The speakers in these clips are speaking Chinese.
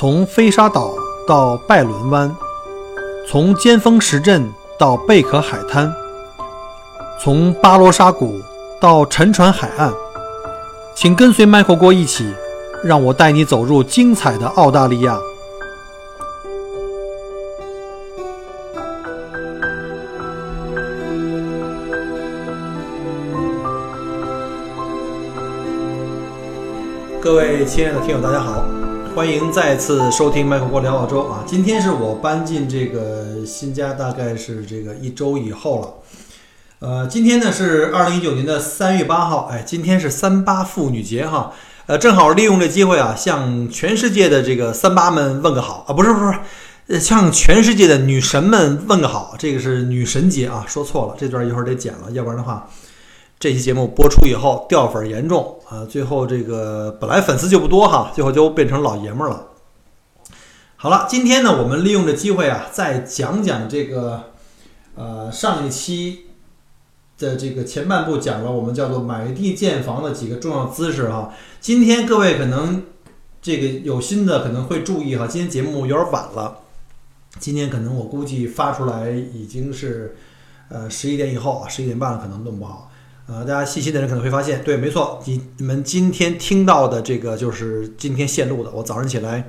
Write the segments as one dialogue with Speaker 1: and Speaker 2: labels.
Speaker 1: 从飞沙岛到拜伦湾，从尖峰石镇到贝壳海滩，从巴罗沙谷到沉船海岸，请跟随麦克郭一起，让我带你走入精彩的澳大利亚。各位亲爱的听友，大家好，欢迎再次收听麦克郭聊澳洲啊！今天是我搬进这个新家，大概是这个一周以后了。呃，今天呢是二零一九年的三月八号，哎，今天是三八妇女节哈，呃，正好利用这机会啊，向全世界的这个三八们问个好啊，不是不是，呃，向全世界的女神们问个好，这个是女神节啊，说错了，这段一会儿得剪了，要不然的话。这期节目播出以后掉粉严重啊！最后这个本来粉丝就不多哈，最后就变成老爷们儿了。好了，今天呢，我们利用这机会啊，再讲讲这个呃上一期的这个前半部讲了我们叫做买地建房的几个重要姿势哈。今天各位可能这个有心的可能会注意哈，今天节目有点晚了，今天可能我估计发出来已经是呃十一点以后啊，十一点半了可能弄不好。呃，大家细心的人可能会发现，对，没错，你你们今天听到的这个就是今天线路的。我早上起来，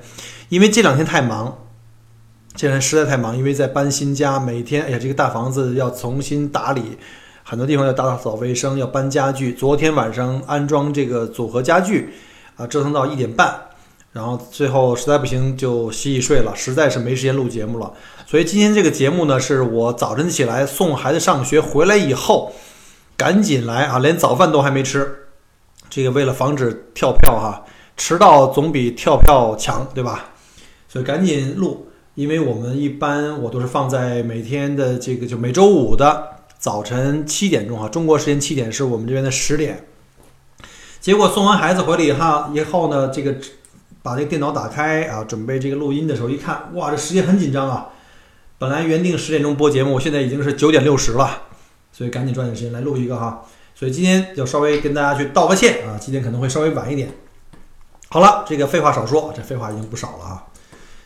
Speaker 1: 因为这两天太忙，这两天实在太忙，因为在搬新家，每天，哎呀，这个大房子要重新打理，很多地方要打扫卫生，要搬家具。昨天晚上安装这个组合家具，啊，折腾到一点半，然后最后实在不行就洗洗睡了，实在是没时间录节目了。所以今天这个节目呢，是我早晨起来送孩子上学回来以后。赶紧来啊！连早饭都还没吃，这个为了防止跳票哈，迟到总比跳票强，对吧？所以赶紧录，因为我们一般我都是放在每天的这个就每周五的早晨七点钟哈，中国时间七点是我们这边的十点。结果送完孩子回来以后以后呢，这个把这个电脑打开啊，准备这个录音的时候一看，哇，这时间很紧张啊！本来原定十点钟播节目，现在已经是九点六十了。所以赶紧抓紧时间来录一个哈，所以今天要稍微跟大家去道个歉啊，今天可能会稍微晚一点。好了，这个废话少说，这废话已经不少了啊。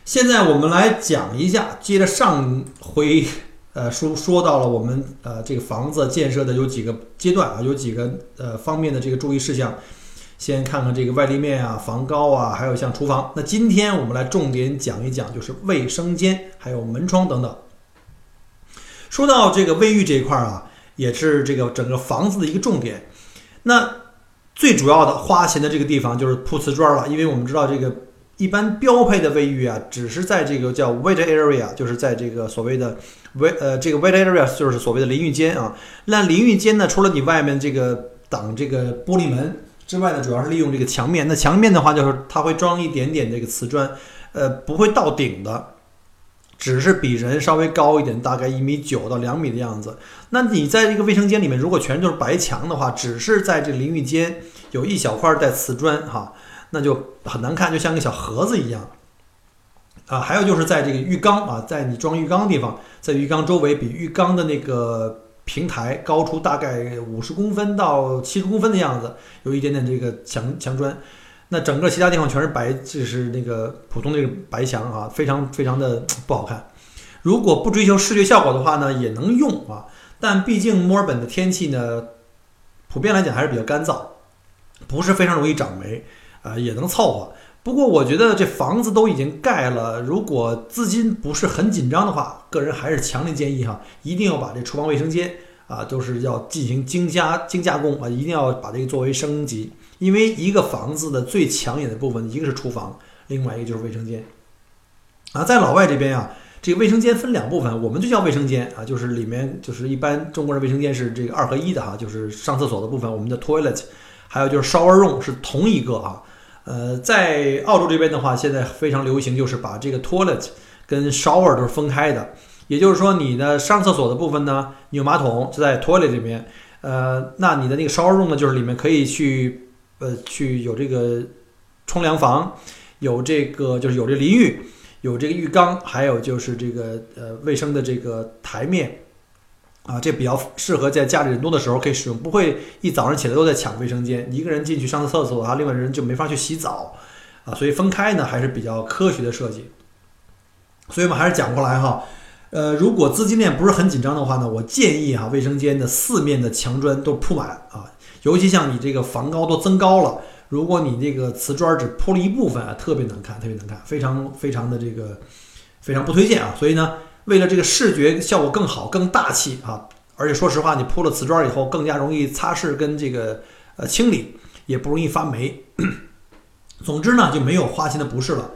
Speaker 1: 现在我们来讲一下，接着上回呃说说到了我们呃这个房子建设的有几个阶段啊，有几个呃方面的这个注意事项。先看看这个外立面啊、房高啊，还有像厨房。那今天我们来重点讲一讲，就是卫生间还有门窗等等。说到这个卫浴这一块啊。也是这个整个房子的一个重点。那最主要的花钱的这个地方就是铺瓷砖了，因为我们知道这个一般标配的卫浴啊，只是在这个叫 wet area，就是在这个所谓的 wet 呃这个 wet area 就是所谓的淋浴间啊。那淋浴间呢，除了你外面这个挡这个玻璃门之外呢，主要是利用这个墙面。那墙面的话，就是它会装一点点这个瓷砖，呃，不会到顶的。只是比人稍微高一点，大概一米九到两米的样子。那你在这个卫生间里面，如果全都是白墙的话，只是在这淋浴间有一小块带瓷砖哈，那就很难看，就像个小盒子一样。啊，还有就是在这个浴缸啊，在你装浴缸的地方，在浴缸周围比浴缸的那个平台高出大概五十公分到七十公分的样子，有一点点这个墙墙砖。那整个其他地方全是白，就是那个普通那个白墙啊，非常非常的不好看。如果不追求视觉效果的话呢，也能用啊。但毕竟墨尔本的天气呢，普遍来讲还是比较干燥，不是非常容易长霉啊，也能凑合。不过我觉得这房子都已经盖了，如果资金不是很紧张的话，个人还是强烈建议哈，一定要把这厨房卫生间啊，都是要进行精加精加工啊，一定要把这个作为升级。因为一个房子的最抢眼的部分，一个是厨房，另外一个就是卫生间。啊，在老外这边啊，这个卫生间分两部分，我们就叫卫生间啊，就是里面就是一般中国人卫生间是这个二合一的哈，就是上厕所的部分，我们的 toilet，还有就是 shower room 是同一个啊。呃，在澳洲这边的话，现在非常流行就是把这个 toilet 跟 shower 都是分开的，也就是说你的上厕所的部分呢，有马桶就在 toilet 里面，呃，那你的那个 shower room 呢，就是里面可以去。呃，去有这个冲凉房，有这个就是有这淋浴，有这个浴缸，还有就是这个呃卫生的这个台面，啊，这比较适合在家里人多的时候可以使用，不会一早上起来都在抢卫生间，一个人进去上厕所的话，另外人就没法去洗澡，啊，所以分开呢还是比较科学的设计。所以我们还是讲过来哈，呃，如果资金链不是很紧张的话呢，我建议哈，卫生间的四面的墙砖都铺满啊，尤其像你这个房高都增高了，如果你这个瓷砖只铺了一部分啊，特别难看，特别难看，非常非常的这个非常不推荐啊。所以呢，为了这个视觉效果更好、更大气啊，而且说实话，你铺了瓷砖以后更加容易擦拭跟这个呃清理，也不容易发霉。总之呢，就没有花钱的不是了。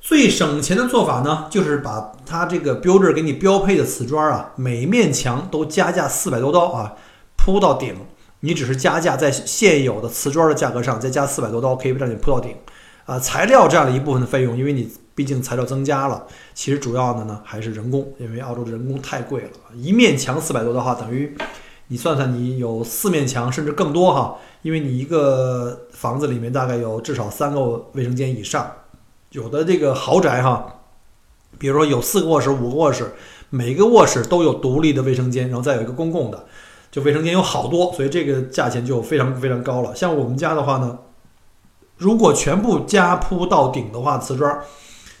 Speaker 1: 最省钱的做法呢，就是把它这个标志给你标配的瓷砖啊，每面墙都加价四百多刀啊，铺到顶。你只是加价在现有的瓷砖的价格上再加四百多刀，可以让你铺到顶。啊，材料占了一部分的费用，因为你毕竟材料增加了。其实主要的呢还是人工，因为澳洲的人工太贵了。一面墙四百多的话，等于你算算，你有四面墙甚至更多哈，因为你一个房子里面大概有至少三个卫生间以上。有的这个豪宅哈，比如说有四个卧室、五个卧室，每个卧室都有独立的卫生间，然后再有一个公共的，就卫生间有好多，所以这个价钱就非常非常高了。像我们家的话呢，如果全部加铺到顶的话，瓷砖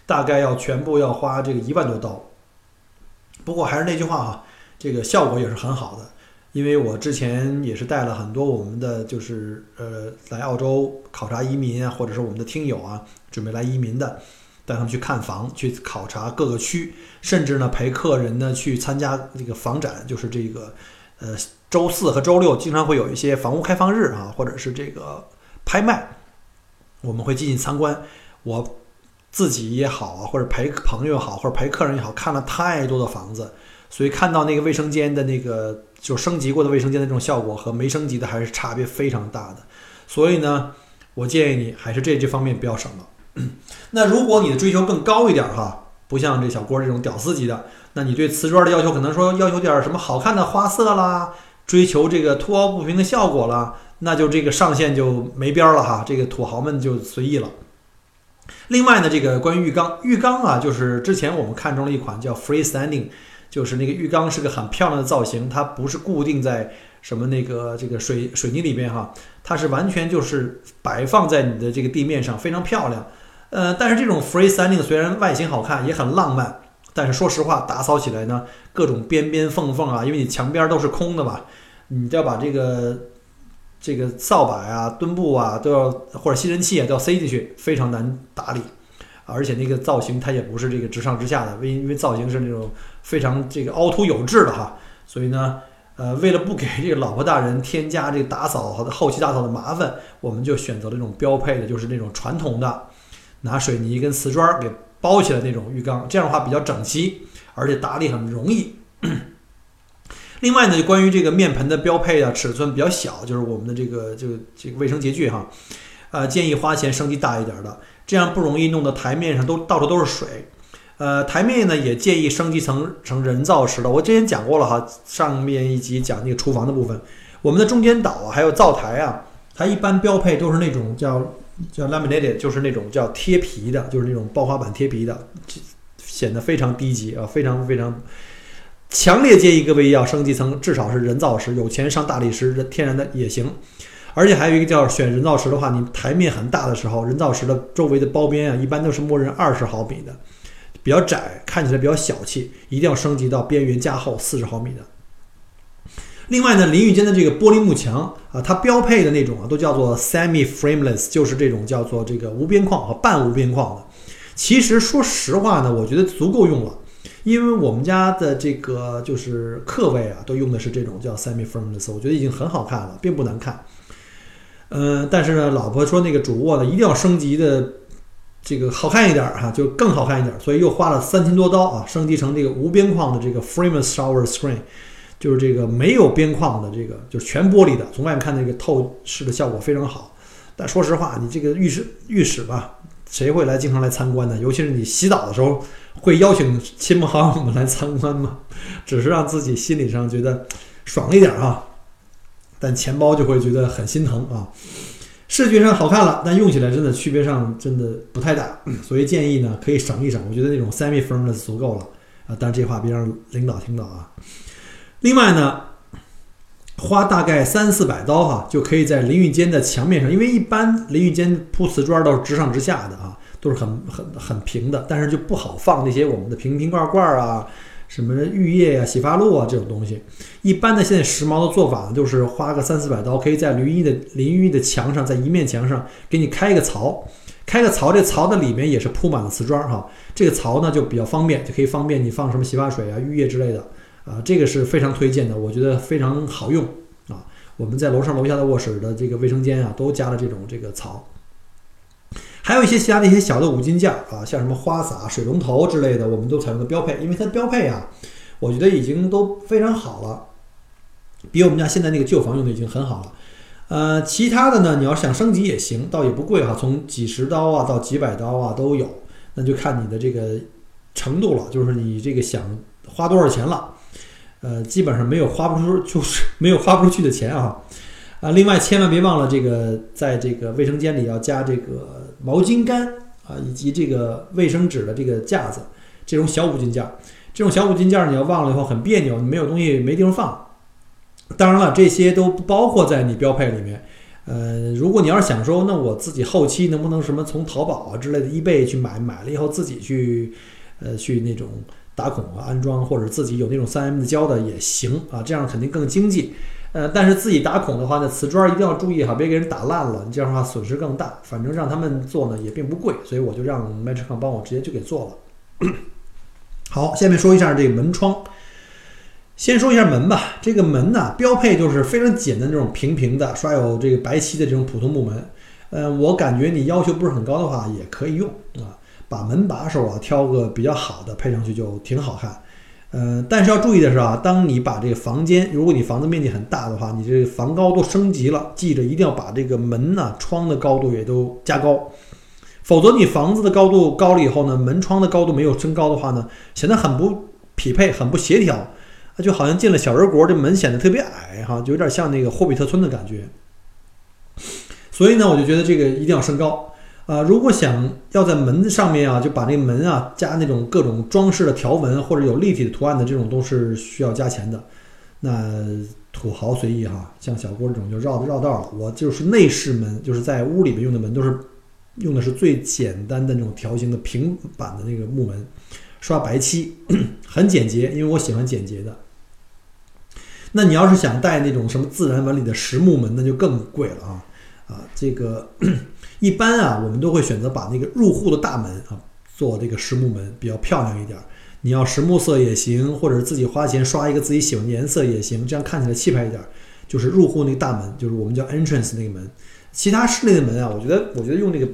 Speaker 1: 大概要全部要花这个一万多刀。不过还是那句话哈，这个效果也是很好的。因为我之前也是带了很多我们的，就是呃来澳洲考察移民啊，或者是我们的听友啊，准备来移民的，带他们去看房，去考察各个区，甚至呢陪客人呢去参加这个房展，就是这个呃周四和周六经常会有一些房屋开放日啊，或者是这个拍卖，我们会进去参观。我自己也好啊，或者陪朋友也好，或者陪客人也好，看了太多的房子。所以看到那个卫生间的那个就升级过的卫生间的这种效果和没升级的还是差别非常大的，所以呢，我建议你还是这这方面不要省了。那如果你的追求更高一点哈，不像这小郭这种屌丝级的，那你对瓷砖的要求可能说要求点什么好看的花色啦，追求这个凸凹不平的效果啦，那就这个上限就没边儿了哈，这个土豪们就随意了。另外呢，这个关于浴缸，浴缸啊，就是之前我们看中了一款叫 Freestanding。就是那个浴缸是个很漂亮的造型，它不是固定在什么那个这个水水泥里边哈，它是完全就是摆放在你的这个地面上，非常漂亮。呃，但是这种 freestanding 虽然外形好看，也很浪漫，但是说实话，打扫起来呢，各种边边缝缝啊，因为你墙边都是空的嘛，你都要把这个这个扫把呀、墩布啊都要或者吸尘器啊都要塞进去，非常难打理。而且那个造型它也不是这个直上直下的，为因为造型是那种非常这个凹凸有致的哈，所以呢，呃，为了不给这个老婆大人添加这个打扫和后期打扫的麻烦，我们就选择了这种标配的，就是那种传统的，拿水泥跟瓷砖给包起来那种浴缸，这样的话比较整齐，而且打理很容易。另外呢，就关于这个面盆的标配啊，尺寸比较小，就是我们的这个就这个卫生洁具哈，呃，建议花钱升级大一点的。这样不容易弄得台面上都到处都是水，呃，台面呢也建议升级成成人造石的。我之前讲过了哈，上面一集讲那个厨房的部分，我们的中间岛啊，还有灶台啊，它一般标配都是那种叫叫 laminated，就是那种叫贴皮的，就是那种爆花板贴皮的，显得非常低级啊，非常非常强烈建议各位要升级成至少是人造石，有钱上大理石，天然的也行。而且还有一个叫选人造石的话，你台面很大的时候，人造石的周围的包边啊，一般都是默认二十毫米的，比较窄，看起来比较小气，一定要升级到边缘加厚四十毫米的。另外呢，淋浴间的这个玻璃幕墙啊，它标配的那种啊，都叫做 semi frameless，就是这种叫做这个无边框和半无边框的。其实说实话呢，我觉得足够用了，因为我们家的这个就是客位啊，都用的是这种叫 semi frameless，我觉得已经很好看了，并不难看。嗯，但是呢，老婆说那个主卧呢一定要升级的，这个好看一点哈，就更好看一点，所以又花了三千多刀啊，升级成这个无边框的这个 frameless shower screen，就是这个没有边框的这个，就是全玻璃的，从外面看那个透视的效果非常好。但说实话，你这个浴室浴室吧，谁会来经常来参观呢？尤其是你洗澡的时候，会邀请亲朋好友们来参观吗？只是让自己心理上觉得爽一点啊。但钱包就会觉得很心疼啊！视觉上好看了，但用起来真的区别上真的不太大，所以建议呢可以省一省。我觉得那种 semi firmness 足够了啊！但这话别让领导听到啊。另外呢，花大概三四百刀哈，就可以在淋浴间的墙面上，因为一般淋浴间铺瓷砖都是直上直下的啊，都是很很很平的，但是就不好放那些我们的瓶瓶罐罐啊，什么浴液啊、洗发露啊这种东西。一般的现在时髦的做法呢，就是花个三四百刀，可以在淋浴的淋浴的墙上，在一面墙上给你开一个槽，开个槽，这槽的里面也是铺满了瓷砖哈，这个槽呢就比较方便，就可以方便你放什么洗发水啊、浴液之类的。啊，这个是非常推荐的，我觉得非常好用啊。我们在楼上楼下的卧室的这个卫生间啊，都加了这种这个槽。还有一些其他的一些小的五金件啊，像什么花洒、水龙头之类的，我们都采用的标配，因为它标配啊，我觉得已经都非常好了，比我们家现在那个旧房用的已经很好了。呃，其他的呢，你要想升级也行，倒也不贵哈，从几十刀啊到几百刀啊都有，那就看你的这个程度了，就是你这个想花多少钱了。呃，基本上没有花不出，就是 没有花不出去的钱啊，啊，另外千万别忘了这个，在这个卫生间里要加这个毛巾杆啊，以及这个卫生纸的这个架子，这种小五金件，这种小五金件你要忘了以后很别扭，你没有东西没地方放。当然了，这些都不包括在你标配里面。呃，如果你要是想说，那我自己后期能不能什么从淘宝啊之类的易贝去买，买了以后自己去，呃，去那种。打孔啊，安装或者自己有那种三 M 的胶的也行啊，这样肯定更经济。呃，但是自己打孔的话呢，瓷砖一定要注意哈，别给人打烂了，你这样的话损失更大。反正让他们做呢也并不贵，所以我就让 m a t r i c o n 帮我直接就给做了。好，下面说一下这个门窗。先说一下门吧，这个门呢标配就是非常简单这种平平的刷有这个白漆的这种普通木门。呃，我感觉你要求不是很高的话也可以用啊。把门把手啊挑个比较好的配上去就挺好看，呃，但是要注意的是啊，当你把这个房间，如果你房子面积很大的话，你这房高都升级了，记着一定要把这个门呐、窗的高度也都加高，否则你房子的高度高了以后呢，门窗的高度没有升高的话呢，显得很不匹配、很不协调，就好像进了小人国，这门显得特别矮哈，就有点像那个霍比特村的感觉。所以呢，我就觉得这个一定要升高。啊，如果想要在门上面啊，就把这个门啊加那种各种装饰的条纹或者有立体的图案的这种，都是需要加钱的。那土豪随意哈，像小郭这种就绕绕道了。我就是内饰门，就是在屋里面用的门，都是用的是最简单的那种条形的平板的那个木门，刷白漆，很简洁，因为我喜欢简洁的。那你要是想带那种什么自然纹理的实木门，那就更贵了啊啊，这个。一般啊，我们都会选择把那个入户的大门啊做这个实木门，比较漂亮一点。你要实木色也行，或者是自己花钱刷一个自己喜欢的颜色也行，这样看起来气派一点。就是入户那个大门，就是我们叫 entrance 那个门。其他室内的门啊，我觉得我觉得用那个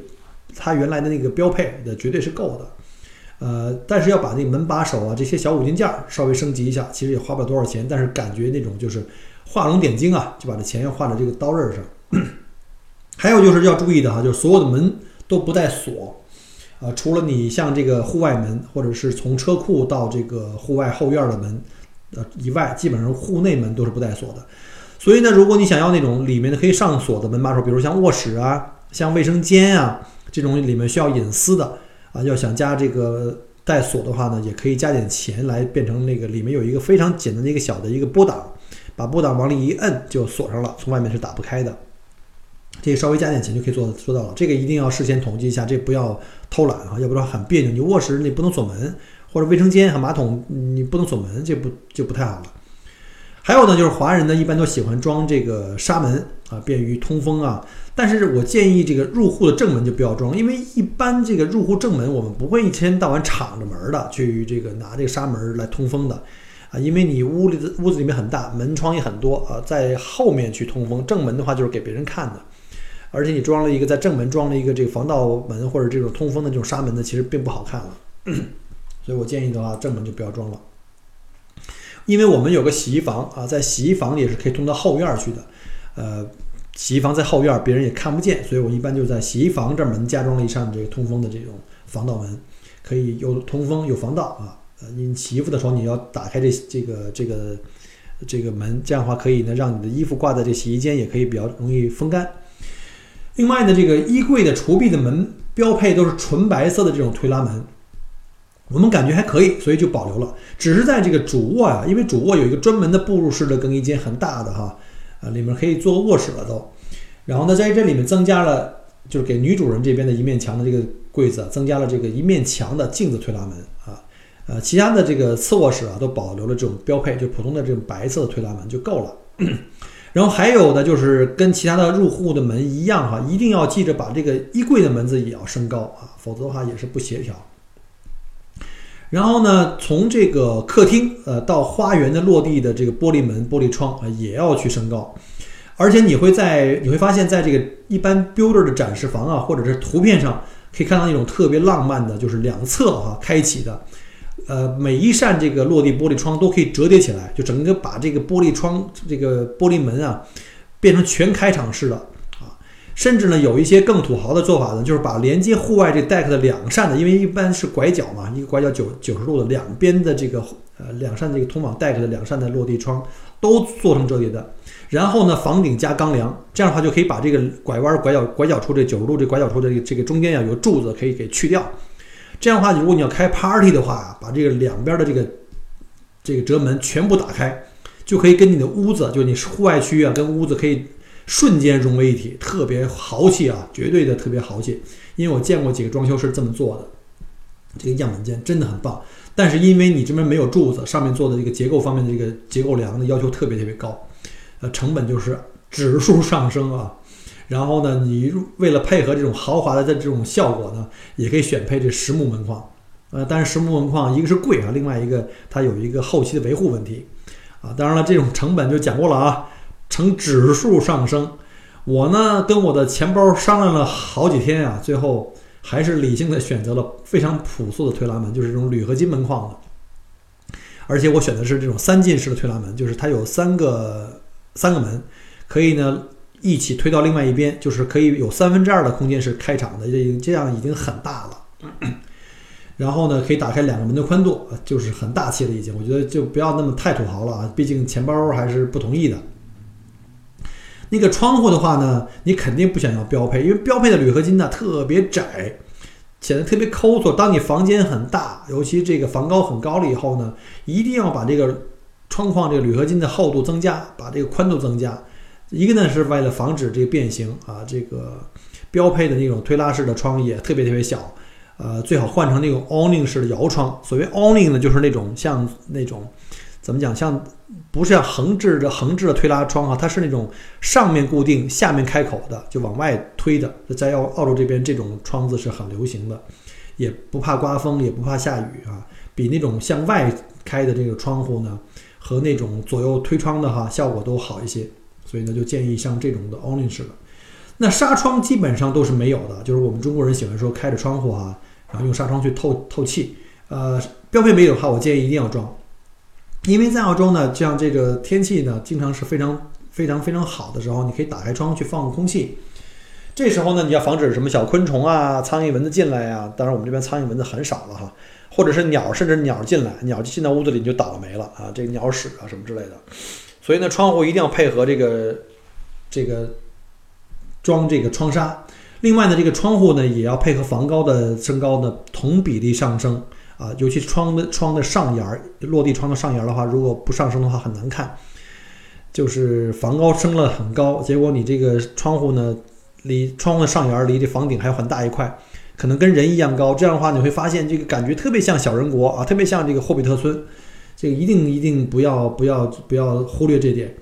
Speaker 1: 它原来的那个标配的绝对是够的。呃，但是要把那个门把手啊这些小五金件稍微升级一下，其实也花不了多少钱，但是感觉那种就是画龙点睛啊，就把这钱要花在这个刀刃上。还有就是要注意的哈，就是所有的门都不带锁，啊，除了你像这个户外门或者是从车库到这个户外后院的门，呃以外，基本上户内门都是不带锁的。所以呢，如果你想要那种里面的可以上锁的门把手，比如像卧室啊、像卫生间啊这种里面需要隐私的啊，要想加这个带锁的话呢，也可以加点钱来变成那个里面有一个非常简单的一个小的一个拨档，把拨档往里一摁就锁上了，从外面是打不开的。这个稍微加点钱就可以做做到了，这个一定要事先统计一下，这不要偷懒啊，要不然很别扭。你卧室你不能锁门，或者卫生间和马桶你不能锁门，这不就不太好了。还有呢，就是华人呢一般都喜欢装这个纱门啊，便于通风啊。但是我建议这个入户的正门就不要装，因为一般这个入户正门我们不会一天到晚敞着门的去这个拿这个纱门来通风的啊，因为你屋里的屋子里面很大，门窗也很多啊，在后面去通风，正门的话就是给别人看的。而且你装了一个在正门装了一个这个防盗门或者这种通风的这种纱门呢，其实并不好看了。所以我建议的话，正门就不要装了。因为我们有个洗衣房啊，在洗衣房也是可以通到后院去的。呃，洗衣房在后院，别人也看不见，所以我一般就在洗衣房这门加装了一扇这个通风的这种防盗门，可以有通风有防盗啊。呃，你洗衣服的时候你要打开这这个这个这个门，这样的话可以呢让你的衣服挂在这洗衣间也可以比较容易风干。另外呢，这个衣柜的橱壁的门标配都是纯白色的这种推拉门，我们感觉还可以，所以就保留了。只是在这个主卧啊，因为主卧有一个专门的步入式的更衣间，很大的哈，啊，里面可以做卧室了都。然后呢，在这里面增加了，就是给女主人这边的一面墙的这个柜子，增加了这个一面墙的镜子推拉门啊。呃，其他的这个次卧室啊，都保留了这种标配，就普通的这种白色的推拉门就够了。然后还有的就是跟其他的入户的门一样哈，一定要记着把这个衣柜的门子也要升高啊，否则的话也是不协调。然后呢，从这个客厅呃到花园的落地的这个玻璃门、玻璃窗啊，也要去升高。而且你会在你会发现在这个一般 builder 的展示房啊，或者是图片上可以看到那种特别浪漫的，就是两侧哈开启的，呃，每一扇这个落地玻璃窗都可以折叠起来，就整个把这个玻璃窗这个玻璃门啊变成全开场式的。甚至呢，有一些更土豪的做法呢，就是把连接户外这 deck 的两扇的，因为一般是拐角嘛，一个拐角九九十度的两边的这个呃两扇这个通往 deck 的两扇的落地窗都做成折叠的，然后呢房顶加钢梁，这样的话就可以把这个拐弯拐角拐角处这九十度这拐角处的这个中间呀有柱子可以给去掉，这样的话如果你要开 party 的话，把这个两边的这个这个折门全部打开，就可以跟你的屋子，就你户外区域啊跟屋子可以。瞬间融为一体，特别豪气啊！绝对的特别豪气，因为我见过几个装修是这么做的，这个样板间真的很棒。但是因为你这边没有柱子，上面做的这个结构方面的这个结构梁的要求特别特别高，呃，成本就是指数上升啊。然后呢，你为了配合这种豪华的这种效果呢，也可以选配这实木门框，呃，但是实木门框一个是贵啊，另外一个它有一个后期的维护问题啊。当然了，这种成本就讲过了啊。呈指数上升，我呢跟我的钱包商量了好几天啊，最后还是理性的选择了非常朴素的推拉门，就是这种铝合金门框的，而且我选的是这种三进式的推拉门，就是它有三个三个门，可以呢一起推到另外一边，就是可以有三分之二的空间是开场的，这这样已经很大了。然后呢可以打开两个门的宽度，就是很大气了已经。我觉得就不要那么太土豪了啊，毕竟钱包还是不同意的。那个窗户的话呢，你肯定不想要标配，因为标配的铝合金呢特别窄，显得特别抠搜。当你房间很大，尤其这个房高很高了以后呢，一定要把这个窗框这个铝合金的厚度增加，把这个宽度增加。一个呢是为了防止这个变形啊，这个标配的那种推拉式的窗也特别特别小，呃，最好换成那种 awning 式的摇窗。所谓 awning 呢，就是那种像那种。怎么讲？像不是像横置的横置的推拉窗啊，它是那种上面固定、下面开口的，就往外推的。在澳澳洲这边，这种窗子是很流行的，也不怕刮风，也不怕下雨啊。比那种向外开的这个窗户呢，和那种左右推窗的哈，效果都好一些。所以呢，就建议像这种的 o n i n 式的。那纱窗基本上都是没有的，就是我们中国人喜欢说开着窗户哈，然后用纱窗去透透气。呃，标配没有的话，我建议一定要装。因为在澳洲呢，像这个天气呢，经常是非常非常非常好的时候，你可以打开窗去放空气。这时候呢，你要防止什么小昆虫啊、苍蝇、蚊子进来呀。当然，我们这边苍蝇、蚊子很少了哈。或者是鸟，甚至鸟进来，鸟进到屋子里你就倒了霉了啊！这个鸟屎啊什么之类的。所以呢，窗户一定要配合这个这个装这个窗纱。另外呢，这个窗户呢也要配合房高的升高呢同比例上升。啊，尤其窗的窗的上沿儿，落地窗的上沿儿的话，如果不上升的话很难看。就是房高升了很高，结果你这个窗户呢，离窗户的上沿儿离这房顶还有很大一块，可能跟人一样高。这样的话，你会发现这个感觉特别像小人国啊，特别像这个霍比特村。这个一定一定不要不要不要忽略这点。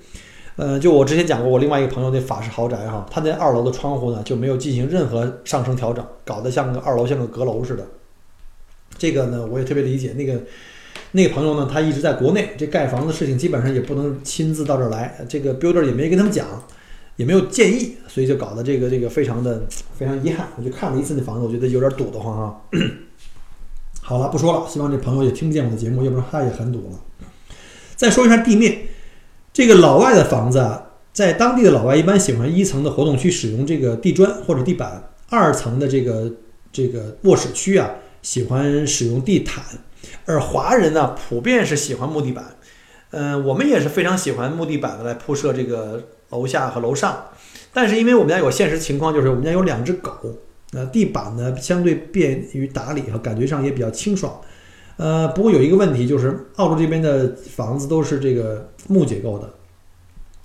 Speaker 1: 呃，就我之前讲过，我另外一个朋友那法式豪宅哈，他那二楼的窗户呢就没有进行任何上升调整，搞得像个二楼像个阁楼似的。这个呢，我也特别理解。那个那个朋友呢，他一直在国内，这盖房子事情基本上也不能亲自到这儿来。这个 builder 也没跟他们讲，也没有建议，所以就搞得这个这个非常的非常遗憾。我就看了一次那房子，我觉得有点堵得慌啊。好了，不说了，希望这朋友也听不见我的节目，要不然他也很堵了。再说一下地面，这个老外的房子啊，在当地的老外一般喜欢一层的活动区使用这个地砖或者地板，二层的这个这个卧室区啊。喜欢使用地毯，而华人呢普遍是喜欢木地板。嗯，我们也是非常喜欢木地板的来铺设这个楼下和楼上。但是因为我们家有现实情况，就是我们家有两只狗，那地板呢相对便于打理和感觉上也比较清爽。呃，不过有一个问题就是澳洲这边的房子都是这个木结构的，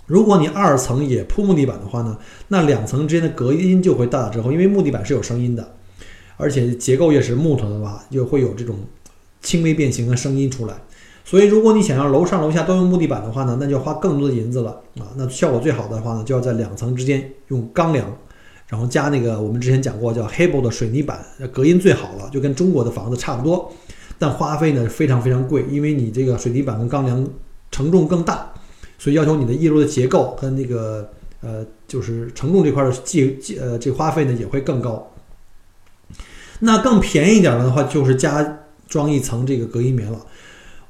Speaker 1: 如果你二层也铺木地板的话呢，那两层之间的隔音就会大打折扣，因为木地板是有声音的，而且结构也是木头的话，就会有这种轻微变形的声音出来。所以，如果你想要楼上楼下都用木地板的话呢，那就要花更多的银子了啊。那效果最好的话呢，就要在两层之间用钢梁，然后加那个我们之前讲过叫 Hable 的水泥板，隔音最好了，就跟中国的房子差不多。但花费呢非常非常贵，因为你这个水泥板跟钢梁承重更大。所以要求你的一楼的结构跟那个呃，就是承重这块的计计呃，这花费呢也会更高。那更便宜一点的话，就是加装一层这个隔音棉了。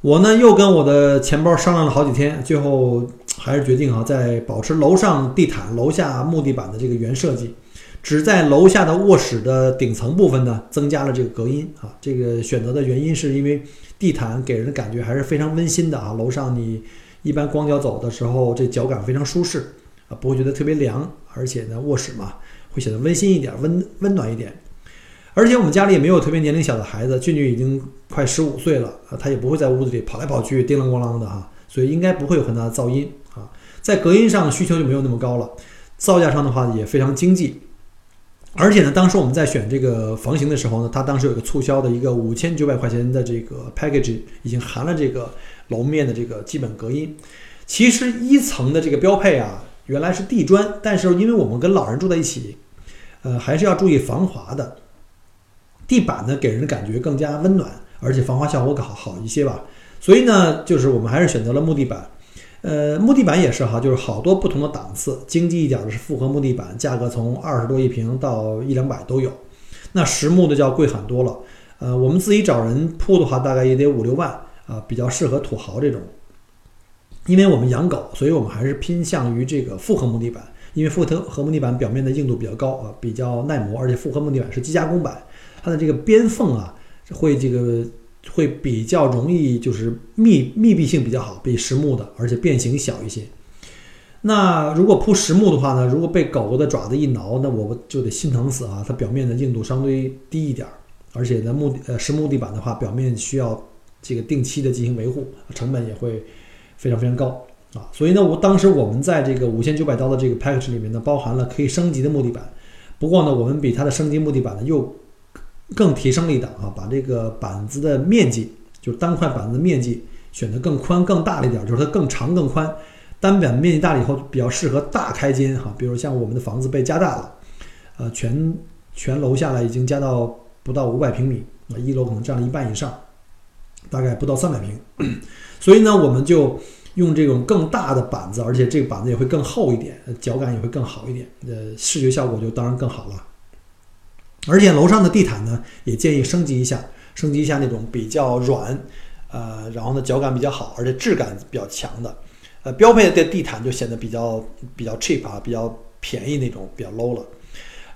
Speaker 1: 我呢又跟我的钱包商量了好几天，最后还是决定啊，在保持楼上地毯、楼下木地板的这个原设计，只在楼下的卧室的顶层部分呢增加了这个隔音啊。这个选择的原因是因为地毯给人的感觉还是非常温馨的啊，楼上你。一般光脚走的时候，这脚感非常舒适啊，不会觉得特别凉，而且呢，卧室嘛会显得温馨一点，温温暖一点。而且我们家里也没有特别年龄小的孩子，俊俊已经快十五岁了啊，他也不会在屋子里跑来跑去，叮啷咣啷的哈，所以应该不会有很大的噪音啊。在隔音上需求就没有那么高了，造价上的话也非常经济。而且呢，当时我们在选这个房型的时候呢，它当时有个促销的一个五千九百块钱的这个 package，已经含了这个楼面的这个基本隔音。其实一层的这个标配啊，原来是地砖，但是因为我们跟老人住在一起，呃，还是要注意防滑的。地板呢，给人的感觉更加温暖，而且防滑效果好好一些吧。所以呢，就是我们还是选择了木地板。呃，木地板也是哈，就是好多不同的档次，经济一点的是复合木地板，价格从二十多一平到一两百都有。那实木的就要贵很多了。呃，我们自己找人铺的话，大概也得五六万啊，比较适合土豪这种。因为我们养狗，所以我们还是偏向于这个复合木地板，因为复合木地板表面的硬度比较高啊，比较耐磨，而且复合木地板是机加工板，它的这个边缝啊会这个。会比较容易，就是密密闭性比较好，比实木的，而且变形小一些。那如果铺实木的话呢？如果被狗狗的爪子一挠，那我就得心疼死啊！它表面的硬度相对低一点，而且呢木呃实木地板的话，表面需要这个定期的进行维护，成本也会非常非常高啊。所以呢，我当时我们在这个五千九百刀的这个 package 里面呢，包含了可以升级的木地板。不过呢，我们比它的升级木地板呢又。更提升了一档啊，把这个板子的面积，就是单块板子的面积选得更宽更大了一点，就是它更长更宽。单板面积大了以后，比较适合大开间哈，比如像我们的房子被加大了，呃，全全楼下来已经加到不到五百平米，那一楼可能占了一半以上，大概不到三百平。所以呢，我们就用这种更大的板子，而且这个板子也会更厚一点，脚感也会更好一点，呃，视觉效果就当然更好了。而且楼上的地毯呢，也建议升级一下，升级一下那种比较软，呃，然后呢脚感比较好，而且质感比较强的，呃，标配的地毯就显得比较比较 cheap 啊，比较便宜那种，比较 low 了。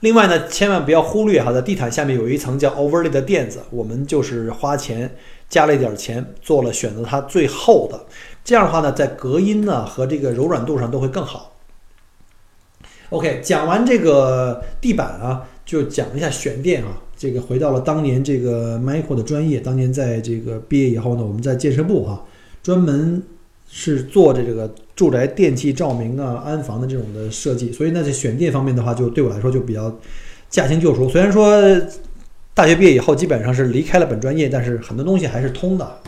Speaker 1: 另外呢，千万不要忽略哈，在地毯下面有一层叫 overlay 的垫子，我们就是花钱加了一点钱做了选择它最厚的，这样的话呢，在隔音呢和这个柔软度上都会更好。OK，讲完这个地板啊。就讲一下选电啊，这个回到了当年这个 Michael 的专业。当年在这个毕业以后呢，我们在建设部哈，专门是做着这个住宅电器照明啊、安防的这种的设计。所以呢，在选电方面的话，就对我来说就比较驾轻就熟。虽然说大学毕业以后基本上是离开了本专业，但是很多东西还是通的。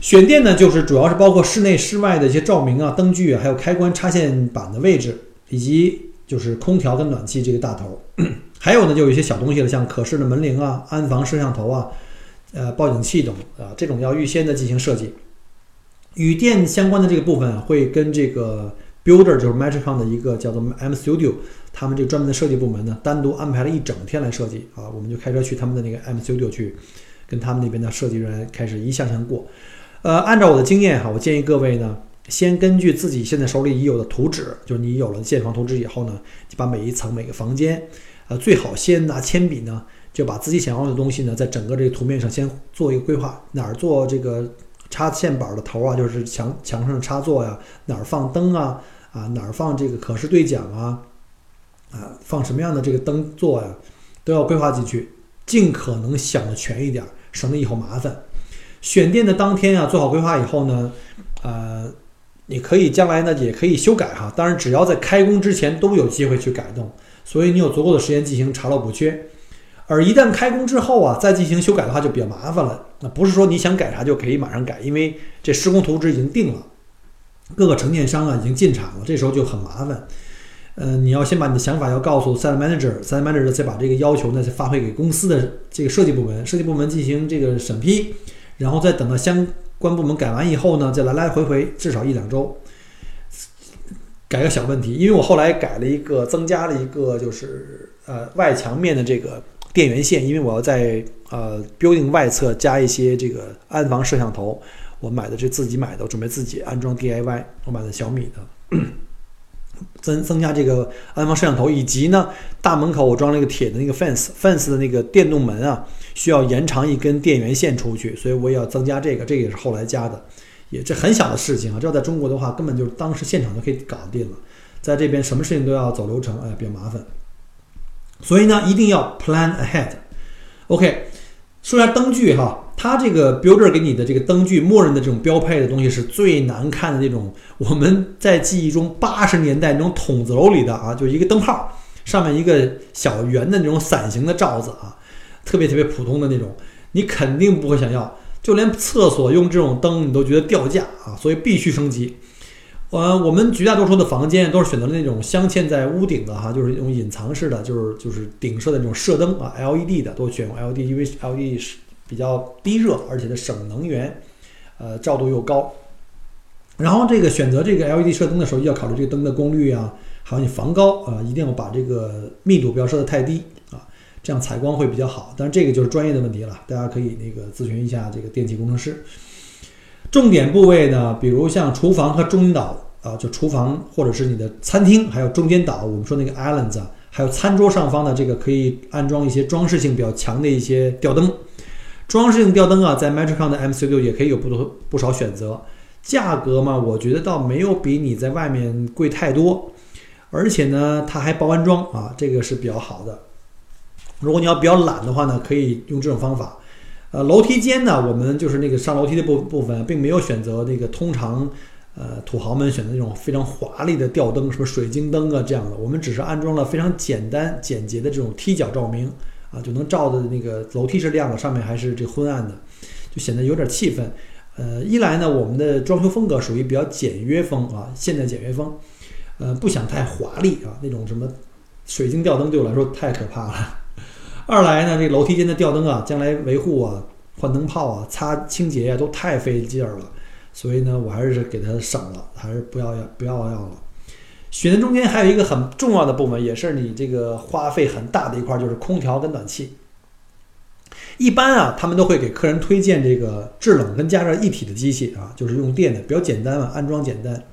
Speaker 1: 选电呢，就是主要是包括室内、室外的一些照明啊、灯具啊，还有开关插线板的位置，以及就是空调跟暖气这个大头。还有呢，就有一些小东西了，像可视的门铃啊、安防摄像头啊、呃报警器等啊，这种要预先的进行设计。与电相关的这个部分，会跟这个 builder 就是 Matricon 的一个叫做 M Studio，他们这个专门的设计部门呢，单独安排了一整天来设计啊。我们就开车去他们的那个 M Studio 去，跟他们那边的设计人员开始一项项过。呃，按照我的经验哈，我建议各位呢，先根据自己现在手里已有的图纸，就是你有了建房图纸以后呢，就把每一层每个房间。呃，最好先拿铅笔呢，就把自己想要的东西呢，在整个这个图面上先做一个规划，哪儿做这个插线板的头啊，就是墙墙上的插座呀，哪儿放灯啊，啊哪儿放这个可视对讲啊，啊放什么样的这个灯座呀，都要规划进去，尽可能想的全一点，省得以后麻烦。选店的当天啊，做好规划以后呢，呃，你可以将来呢也可以修改哈，当然只要在开工之前都有机会去改动，所以你有足够的时间进行查漏补缺。而一旦开工之后啊，再进行修改的话就比较麻烦了。那不是说你想改啥就可以马上改，因为这施工图纸已经定了，各个承建商啊已经进场了，这时候就很麻烦。呃，你要先把你的想法要告诉 site manager，site manager 再把这个要求呢再发回给公司的这个设计部门，设计部门进行这个审批，然后再等到相关部门改完以后呢，再来来回回至少一两周。改个小问题，因为我后来改了一个增加了一个就是呃外墙面的这个。电源线，因为我要在呃 building 外侧加一些这个安防摄像头，我买的是自己买的，我准备自己安装 DIY，我买的小米的，增增加这个安防摄像头，以及呢大门口我装了一个铁的那个 fence，fence 的那个电动门啊，需要延长一根电源线出去，所以我也要增加这个，这个也是后来加的，也这很小的事情啊，这要在中国的话，根本就是当时现场就可以搞定了，在这边什么事情都要走流程，哎，比较麻烦。所以呢，一定要 plan ahead。OK，说一下灯具哈，它这个 builder 给你的这个灯具，默认的这种标配的东西是最难看的那种。我们在记忆中八十年代那种筒子楼里的啊，就一个灯泡上面一个小圆的那种伞形的罩子啊，特别特别普通的那种，你肯定不会想要。就连厕所用这种灯，你都觉得掉价啊，所以必须升级。呃，我们绝大多数的房间都是选择那种镶嵌在屋顶的哈，就是那种隐藏式的，就是就是顶射的那种射灯啊，LED 的都选用 LED，因为 LED 是比较低热，而且它省能源，呃，照度又高。然后这个选择这个 LED 射灯的时候，要考虑这个灯的功率啊，还有你防高啊，一定要把这个密度不要设的太低啊，这样采光会比较好。但是这个就是专业的问题了，大家可以那个咨询一下这个电气工程师。重点部位呢，比如像厨房和中岛啊，就厨房或者是你的餐厅，还有中间岛，我们说那个 islands 啊，还有餐桌上方的这个可以安装一些装饰性比较强的一些吊灯。装饰性吊灯啊，在 Metricon 的 MCU 也可以有不多不少选择。价格嘛，我觉得倒没有比你在外面贵太多，而且呢，它还包安装啊，这个是比较好的。如果你要比较懒的话呢，可以用这种方法。呃，楼梯间呢，我们就是那个上楼梯的部部分，并没有选择那个通常，呃，土豪们选择那种非常华丽的吊灯，什么水晶灯啊这样的。我们只是安装了非常简单简洁的这种踢脚照明，啊，就能照的那个楼梯是亮的，上面还是这昏暗的，就显得有点气氛。呃，一来呢，我们的装修风格属于比较简约风啊，现代简约风，呃，不想太华丽啊，那种什么水晶吊灯对我来说太可怕了。二来呢，这楼梯间的吊灯啊，将来维护啊、换灯泡啊、擦清洁啊，都太费劲儿了。所以呢，我还是给它省了，还是不要要不要要了。选择中间还有一个很重要的部分，也是你这个花费很大的一块，就是空调跟暖气。一般啊，他们都会给客人推荐这个制冷跟加热一体的机器啊，就是用电的，比较简单嘛，安装简单。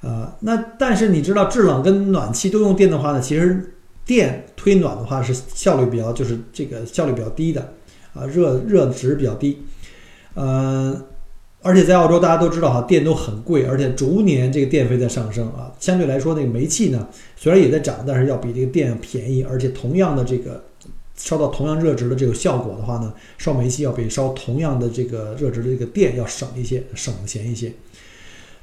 Speaker 1: 呃，那但是你知道制冷跟暖气都用电的话呢，其实。电推暖的话是效率比较，就是这个效率比较低的，啊，热热值比较低，呃，而且在澳洲大家都知道哈，电都很贵，而且逐年这个电费在上升啊。相对来说，那个煤气呢，虽然也在涨，但是要比这个电便宜，而且同样的这个烧到同样热值的这个效果的话呢，烧煤气要比烧同样的这个热值的这个电要省一些，省钱一些。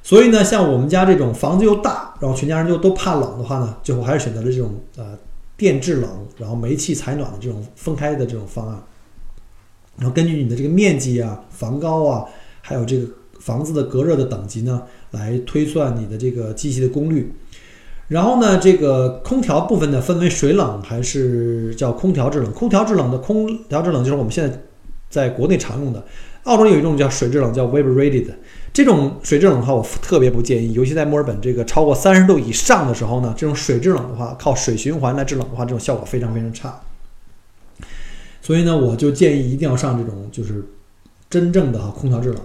Speaker 1: 所以呢，像我们家这种房子又大，然后全家人就都怕冷的话呢，最后还是选择了这种呃。电制冷，然后煤气采暖的这种分开的这种方案，然后根据你的这个面积啊、房高啊，还有这个房子的隔热的等级呢，来推算你的这个机器的功率。然后呢，这个空调部分呢，分为水冷还是叫空调制冷？空调制冷的空调制冷就是我们现在在国内常用的。澳洲有一种叫水制冷，叫 Weber-rated。这种水制冷的话，我特别不建议，尤其在墨尔本这个超过三十度以上的时候呢，这种水制冷的话，靠水循环来制冷的话，这种效果非常非常差。所以呢，我就建议一定要上这种就是真正的空调制冷。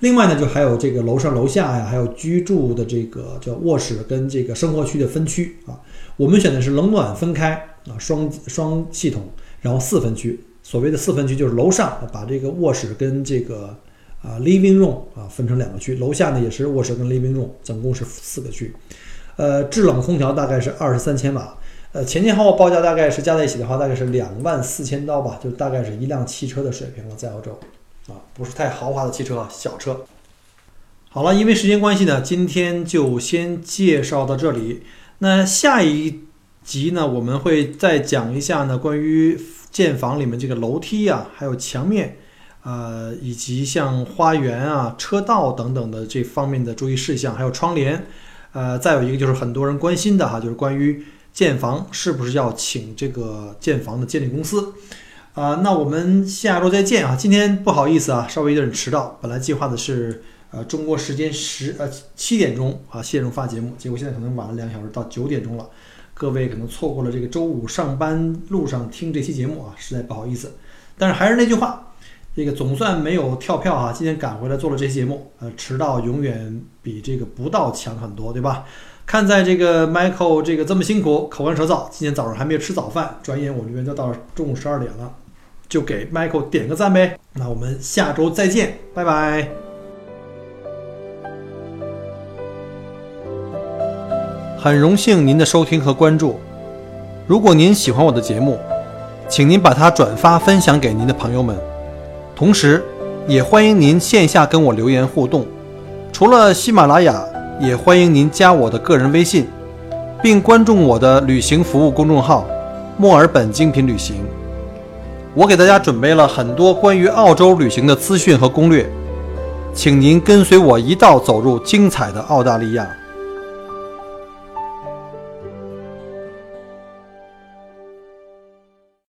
Speaker 1: 另外呢，就还有这个楼上楼下呀，还有居住的这个叫卧室跟这个生活区的分区啊。我们选的是冷暖分开啊，双双系统，然后四分区。所谓的四分区就是楼上把这个卧室跟这个。啊，living room 啊，分成两个区，楼下呢也是卧室跟 living room，总共是四个区。呃，制冷空调大概是二十三千瓦，呃，前前后后报价大概是加在一起的话，大概是两万四千刀吧，就大概是一辆汽车的水平了，在澳洲，啊，不是太豪华的汽车，小车。好了，因为时间关系呢，今天就先介绍到这里。那下一集呢，我们会再讲一下呢关于建房里面这个楼梯啊，还有墙面，呃，以及像花园啊、车道等等的这方面的注意事项，还有窗帘。呃，再有一个就是很多人关心的哈，就是关于建房是不是要请这个建房的监理公司。啊，那我们下周再见啊！今天不好意思啊，稍微有点迟到，本来计划的是呃中国时间十呃七点钟啊七点钟发节目，结果现在可能晚了两个小时到九点钟了，各位可能错过了这个周五上班路上听这期节目啊，实在不好意思。但是还是那句话，这个总算没有跳票啊，今天赶回来做了这期节目，呃，迟到永远比这个不到强很多，对吧？看在这个 Michael 这个这么辛苦，口干舌燥，今天早上还没有吃早饭，转眼我这边就到中午十二点了。就给 Michael 点个赞呗，那我们下周再见，拜拜。很荣幸您的收听和关注，如果您喜欢我的节目，请您把它转发分享给您的朋友们，同时也欢迎您线下跟我留言互动。除了喜马拉雅，也欢迎您加我的个人微信，并关注我的旅行服务公众号“墨尔本精品旅行”。我给大家准备了很多关于澳洲旅行的资讯和攻略，请您跟随我一道走入精彩的澳大利亚。